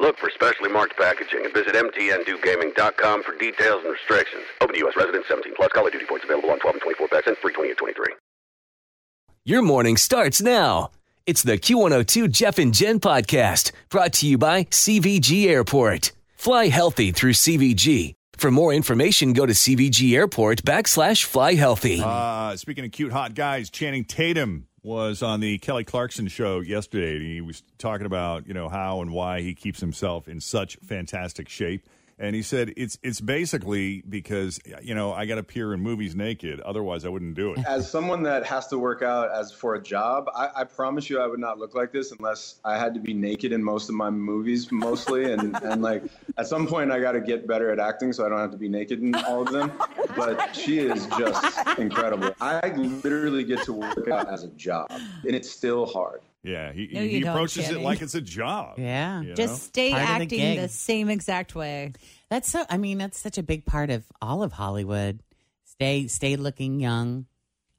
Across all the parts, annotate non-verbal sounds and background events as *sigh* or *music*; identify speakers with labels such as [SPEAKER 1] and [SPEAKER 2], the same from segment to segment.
[SPEAKER 1] Look for specially marked packaging and visit mtndewgaming.com for details and restrictions. Open to U.S. residents 17 plus. Call of Duty points available on 12 and 24 packs and free 20 and 23.
[SPEAKER 2] Your morning starts now. It's the Q102 Jeff and Jen podcast brought to you by CVG Airport. Fly healthy through CVG. For more information, go to CVG Airport backslash fly healthy.
[SPEAKER 3] Uh, speaking of cute hot guys, Channing Tatum was on the Kelly Clarkson show yesterday. And he was talking about you know how and why he keeps himself in such fantastic shape. And he said it's it's basically because you know I got to appear in movies naked, otherwise I wouldn't do it.
[SPEAKER 4] As someone that has to work out as for a job, I, I promise you I would not look like this unless I had to be naked in most of my movies, mostly. And and like at some point I got to get better at acting, so I don't have to be naked in all of them. But she is just incredible. I literally get to work out as a job, and it's still hard.
[SPEAKER 3] Yeah, he,
[SPEAKER 5] No,
[SPEAKER 3] he
[SPEAKER 5] you don't,
[SPEAKER 3] approaches it like it's a job. *laughs*
[SPEAKER 6] Yeah.
[SPEAKER 3] you know?
[SPEAKER 5] Just stay
[SPEAKER 6] Part of the
[SPEAKER 5] acting
[SPEAKER 6] gig.
[SPEAKER 5] the, same exact way.
[SPEAKER 6] That's so. I mean, that's such a big part of all of Hollywood. Stay, stay looking young.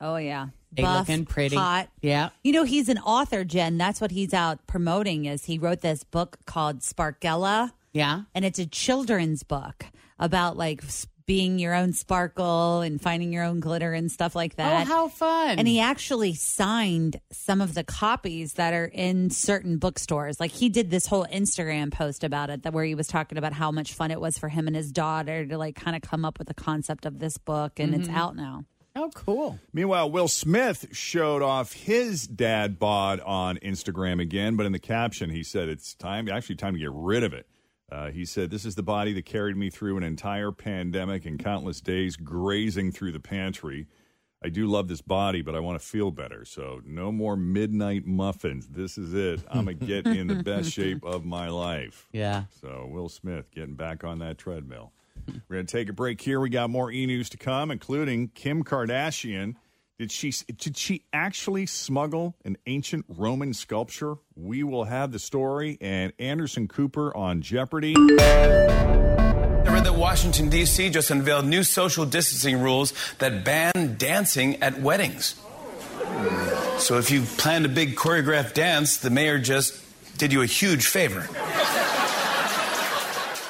[SPEAKER 5] Oh yeah,
[SPEAKER 6] Stay
[SPEAKER 5] Buff,
[SPEAKER 6] looking pretty.
[SPEAKER 5] hot.
[SPEAKER 6] Yeah.
[SPEAKER 5] You know he's an author, Jen. That's what he's out promoting. Is he wrote this book called Sparkella,
[SPEAKER 6] Yeah.
[SPEAKER 5] and it's a children's book about like s- being your own sparkle and finding your own glitter and stuff like oh, that.
[SPEAKER 6] oh, how fun!
[SPEAKER 5] And he actually signed some of the copies that are in certain bookstores. Like he did this whole Instagram post about it that where he was talking about how much fun it was for him and his daughter to like kind of come up with the concept of this book and it's mm-hmm. out now.
[SPEAKER 6] oh, cool.
[SPEAKER 3] Meanwhile, Will Smith showed off his dad bod on Instagram again, but in the caption, he said it's time, actually, time to get rid of it. Uh, he said, This is the body that carried me through an entire pandemic and countless days grazing through the pantry. I do love this body, but I want to feel better. So, no more midnight muffins. This is it. I'm going to get in the best *laughs* shape of my life.
[SPEAKER 6] Yeah.
[SPEAKER 3] So, Will Smith getting back on that treadmill. We're going to take a break here. We got more e news to come, including Kim Kardashian. Did she did she actually smuggle an ancient Roman sculpture? We will have the story and Anderson Cooper on Jeopardy.
[SPEAKER 7] I read that Washington, D.C. just unveiled new social distancing rules that ban dancing at weddings. So if you planned a big choreographed dance, the mayor just did you a huge favor.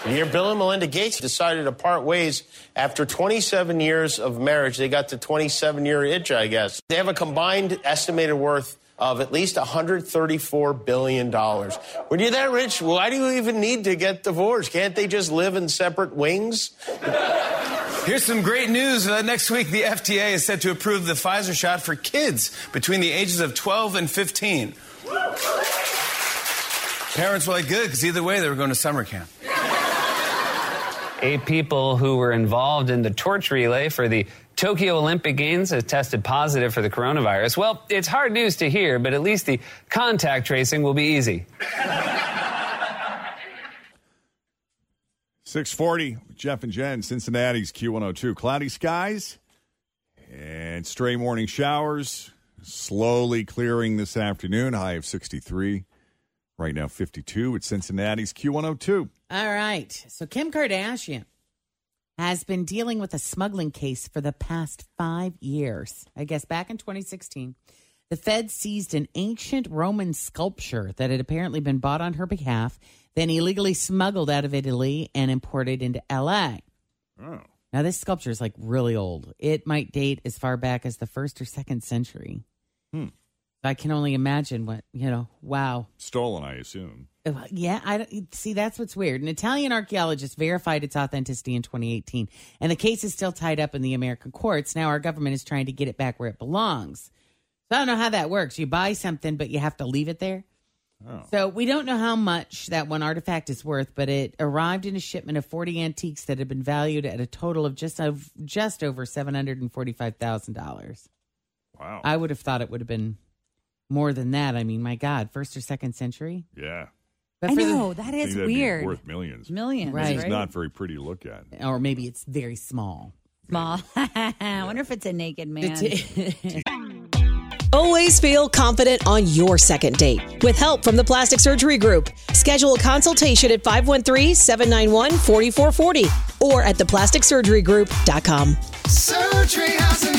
[SPEAKER 8] Here, Bill and Melinda Gates decided to part ways after 27 years of marriage. They got the 27 year itch, I guess. They have a combined estimated worth of at least $134 billion. When you're that rich, why do you even need to get divorced? Can't they just live in separate wings?
[SPEAKER 7] Here's some great news. Uh, next week, the FDA is set to approve the Pfizer shot for kids between the ages of 12 and 15. Parents were like, good, because either way, they were going to summer camp.
[SPEAKER 9] Eight people who were involved in the torch relay for the Tokyo Olympic Games have tested positive for the coronavirus. Well, it's hard news to hear, but at least the contact tracing will be easy.
[SPEAKER 3] 640, Jeff and Jen, Cincinnati's Q102. Cloudy skies and stray morning showers. Slowly clearing this afternoon. High of 63. Right now, 52 at Cincinnati's Q102.
[SPEAKER 6] All right. So Kim Kardashian has been dealing with a smuggling case for the past five years. I guess back in 2016, the Fed seized an ancient Roman sculpture that had apparently been bought on her behalf, then illegally smuggled out of Italy and imported into LA.
[SPEAKER 3] Oh.
[SPEAKER 6] Now, this sculpture is like really old. It might date as far back as the first or second century.
[SPEAKER 3] Hmm.
[SPEAKER 6] I can only imagine what, you know, wow.
[SPEAKER 3] Stolen, I assume.
[SPEAKER 6] Uh, Yeah, I don't, see. That's what's weird. An Italian archaeologist verified its authenticity in 2018, and the case is still tied up in the American courts. Now, our government is trying to get it back where it belongs. So I don't know how that works. You buy something, but you have to leave it there.
[SPEAKER 3] Oh.
[SPEAKER 6] So we don't know how much that one artifact is worth, but it arrived in a shipment of 40 antiques that had been valued at a total of just of just over seven hundred and forty-five thousand dollars.
[SPEAKER 3] Wow.
[SPEAKER 6] I would have thought it would have been more than that. I mean, my God, first or second century.
[SPEAKER 3] Yeah.
[SPEAKER 6] But
[SPEAKER 5] I
[SPEAKER 6] for the-
[SPEAKER 5] know that
[SPEAKER 3] I think be
[SPEAKER 5] weird.
[SPEAKER 3] worth millions.
[SPEAKER 5] Millions,
[SPEAKER 6] Right.
[SPEAKER 3] It's
[SPEAKER 5] right?
[SPEAKER 3] not very pretty to look at.
[SPEAKER 6] or maybe it's very small.
[SPEAKER 5] Small. *laughs* I wonder if it's a naked man. *laughs*
[SPEAKER 10] Always feel confident on your second date. With help from the Plastic Surgery Group, schedule a consultation at 513-791-4440 or at theplasticsurgerygroup.com.
[SPEAKER 11] Surgery has an art.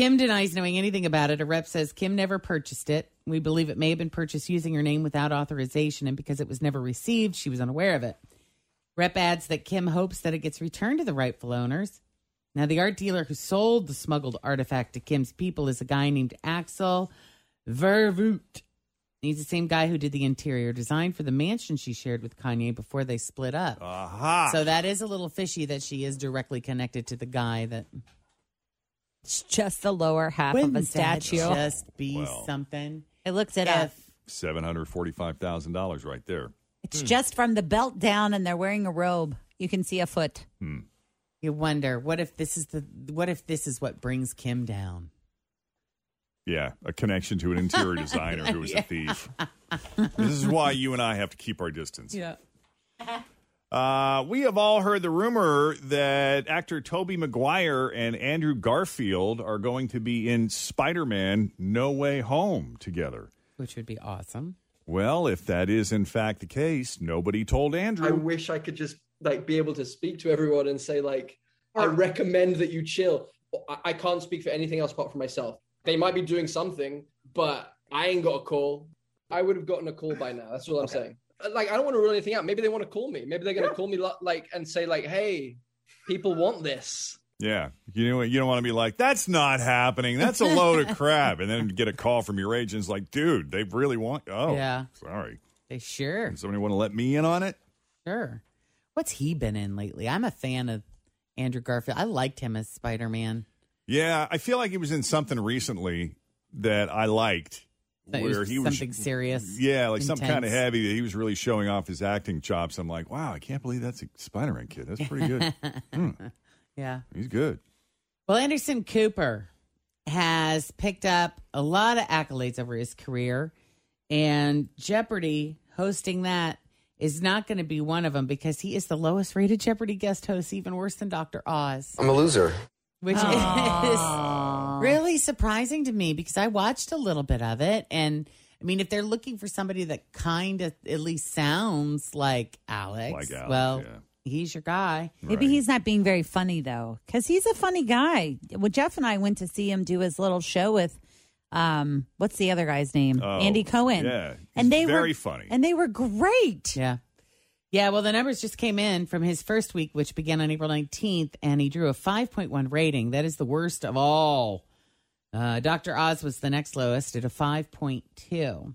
[SPEAKER 6] Kim denies knowing anything about it. A rep says Kim never purchased it. We believe it may have been purchased using her name without authorization, and because it was never received, she was unaware of it. Rep adds that Kim hopes that it gets returned to the rightful owners. Now, the art dealer who sold the smuggled artifact to Kim's people is a guy named Axel Vervoordt. He's the same guy who did the interior design for the mansion she shared with Kanye before they split up.
[SPEAKER 3] Aha.
[SPEAKER 6] So that is a little fishy that she is directly connected to the guy that
[SPEAKER 5] It's just the lower half of a
[SPEAKER 6] Wouldn't that
[SPEAKER 5] statue.
[SPEAKER 6] just be
[SPEAKER 3] Well.
[SPEAKER 6] something.
[SPEAKER 5] I looked it up.
[SPEAKER 3] Seven hundred forty-five thousand dollars right there.
[SPEAKER 5] It's hmm. just from the belt down, and they're wearing a robe. You can see a foot. Hmm.
[SPEAKER 6] You wonder what if this is the what if this is what brings Kim down?
[SPEAKER 3] Yeah, a connection to an interior *laughs* designer who was a thief. This is why you and I have to keep our distance.
[SPEAKER 6] Yeah.
[SPEAKER 3] Uh, we have all heard the rumor that actor Tobey Maguire and Andrew Garfield are going to be in Spider-Man: No Way Home together.
[SPEAKER 6] Which would be awesome.
[SPEAKER 3] Well, if that is in fact the case, nobody told Andrew.
[SPEAKER 12] I wish I could just like be able to speak to everyone and say like, I recommend that you chill. I, I can't speak for anything else apart from myself. They might be doing something, but I ain't got a call. I would have gotten a call by now. That's all I'm saying. Like, I don't want to rule anything out. Maybe they want to call me. Maybe they're going to call me like and say like, "Hey, people want this."
[SPEAKER 3] Yeah, you know, what? you don't want to be like, "That's not happening. That's a load of crap," and then get a call from your agents like, "Dude, they really want." Oh,
[SPEAKER 6] Yeah.
[SPEAKER 3] Sorry.
[SPEAKER 6] They sure.
[SPEAKER 3] Does somebody want to let me in on it?
[SPEAKER 6] Sure. What's he been in lately? I'm a fan of Andrew Garfield. I liked him as Spider Man.
[SPEAKER 3] Yeah, I feel like he was in something recently that I liked,
[SPEAKER 6] That
[SPEAKER 3] where
[SPEAKER 6] was
[SPEAKER 3] he was
[SPEAKER 6] something serious,
[SPEAKER 3] Yeah, like some kind of heavy that he was really showing off his acting chops. I'm like, wow, I can't believe that's a Spider-Man kid. That's pretty good. *laughs* Hmm,
[SPEAKER 6] Yeah.
[SPEAKER 3] he's good.
[SPEAKER 6] Well, Anderson Cooper has picked up a lot of accolades over his career, and Jeopardy hosting that is not going to be one of them because he is the lowest rated Jeopardy guest host, even worse than Dr. Oz,
[SPEAKER 13] I'm a loser.
[SPEAKER 6] Which is really surprising to me because I watched a little bit of it. And I mean, if they're looking for somebody that kind of at least sounds like Alex,
[SPEAKER 3] Like Alex,
[SPEAKER 6] well,
[SPEAKER 3] yeah.
[SPEAKER 6] he's your guy.
[SPEAKER 5] Maybe he's not being very funny though, because he's a funny guy. Well, Jeff and I went to see him do his little show with, um, what's the other guy's name?
[SPEAKER 3] Oh,
[SPEAKER 5] Andy Cohen.
[SPEAKER 3] yeah.
[SPEAKER 5] and they
[SPEAKER 3] very
[SPEAKER 5] were very
[SPEAKER 3] funny.
[SPEAKER 5] and they were great.
[SPEAKER 6] Yeah. Yeah, well, the numbers just came in from his first week, which began on April 19th, and he drew a 5.1 rating. That is the worst of all. Uh, Dr. Oz was the next lowest at a 5.2.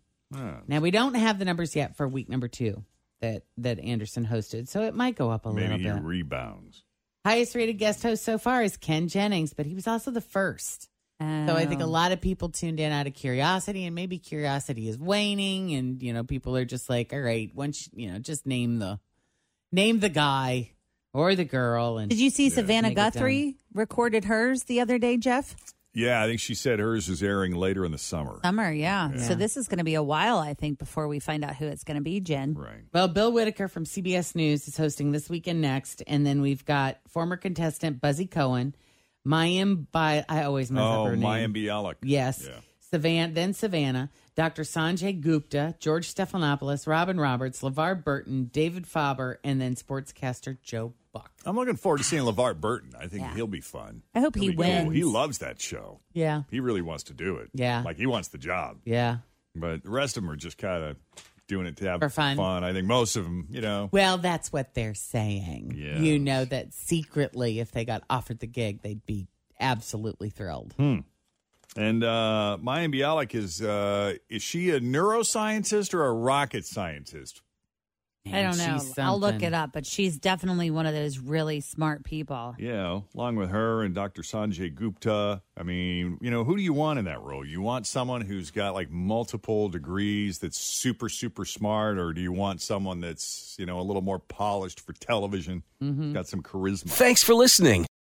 [SPEAKER 6] Now, we don't have the numbers yet for week number two that, that Anderson hosted, so it might go up a
[SPEAKER 3] Maybe
[SPEAKER 6] little bit.
[SPEAKER 3] rebounds.
[SPEAKER 6] Highest rated guest host so far is Ken Jennings, but he was also the first. So I think a
[SPEAKER 5] Oh.
[SPEAKER 6] lot of people tuned in out of curiosity, and maybe curiosity is waning, and you know people are just like, all right, once you know, just name the name the guy or the girl. And
[SPEAKER 5] Did you see Savannah
[SPEAKER 6] Make it done.
[SPEAKER 5] Guthrie recorded hers the other day, Jeff?
[SPEAKER 3] Yeah, I think she said hers is airing later in the summer.
[SPEAKER 5] Summer, yeah.
[SPEAKER 3] Yeah.
[SPEAKER 5] So this is going to be a while, I think, before we find out who it's going to be, Jen.
[SPEAKER 3] Right.
[SPEAKER 6] Well, Bill Whitaker from CBS News is hosting this weekend next, and then we've got former contestant Buzzy Cohen, Mayim by I always mess up
[SPEAKER 3] Oh,
[SPEAKER 6] her name.
[SPEAKER 3] Mayim Bialik.
[SPEAKER 6] Yes. Savannah, then Savannah, Dr. Sanjay Gupta, George Stephanopoulos, Robin Roberts, LeVar Burton, David Faber, and then sportscaster Joe Buck.
[SPEAKER 3] I'm looking forward to seeing LeVar Burton. I think he'll be fun.
[SPEAKER 5] I hope
[SPEAKER 3] He'll
[SPEAKER 5] he
[SPEAKER 3] be cool.
[SPEAKER 5] wins.
[SPEAKER 3] He loves that show.
[SPEAKER 6] Yeah.
[SPEAKER 3] He really wants to do it.
[SPEAKER 6] Yeah.
[SPEAKER 3] Like he wants the job.
[SPEAKER 6] Yeah.
[SPEAKER 3] But the rest of them are just kind of doing it to have
[SPEAKER 6] For fun.
[SPEAKER 3] I think most of them, you know.
[SPEAKER 6] Well, that's what they're saying.
[SPEAKER 3] Yeah.
[SPEAKER 6] You know that secretly, if they got offered the gig, they'd be absolutely thrilled.
[SPEAKER 3] Hmm. And uh Mayim Bialik is uh is she a neuroscientist or a rocket scientist?
[SPEAKER 5] I don't know. I'll look it up, but she's definitely one of those really smart people.
[SPEAKER 3] Yeah, along with her and Dr. Sanjay Gupta. I mean, you know, who do you want in that role? You want someone who's got like multiple degrees that's super, super smart, or do you want someone that's, you know, a little more polished for television,
[SPEAKER 2] Mm-hmm.
[SPEAKER 3] got some charisma?
[SPEAKER 2] Thanks for listening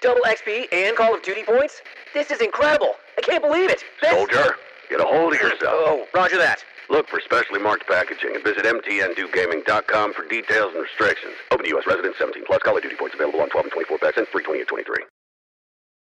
[SPEAKER 14] Double XP and Call of Duty points? This is incredible. I can't believe it. This-
[SPEAKER 13] Soldier, get a hold of oh, yourself.
[SPEAKER 14] Oh, roger that.
[SPEAKER 13] Look for specially marked packaging and visit mtndewgaming.com for details and restrictions. Open to U.S. residents 17 plus. Call of Duty points available on 12 and 24 packs and free 28 23.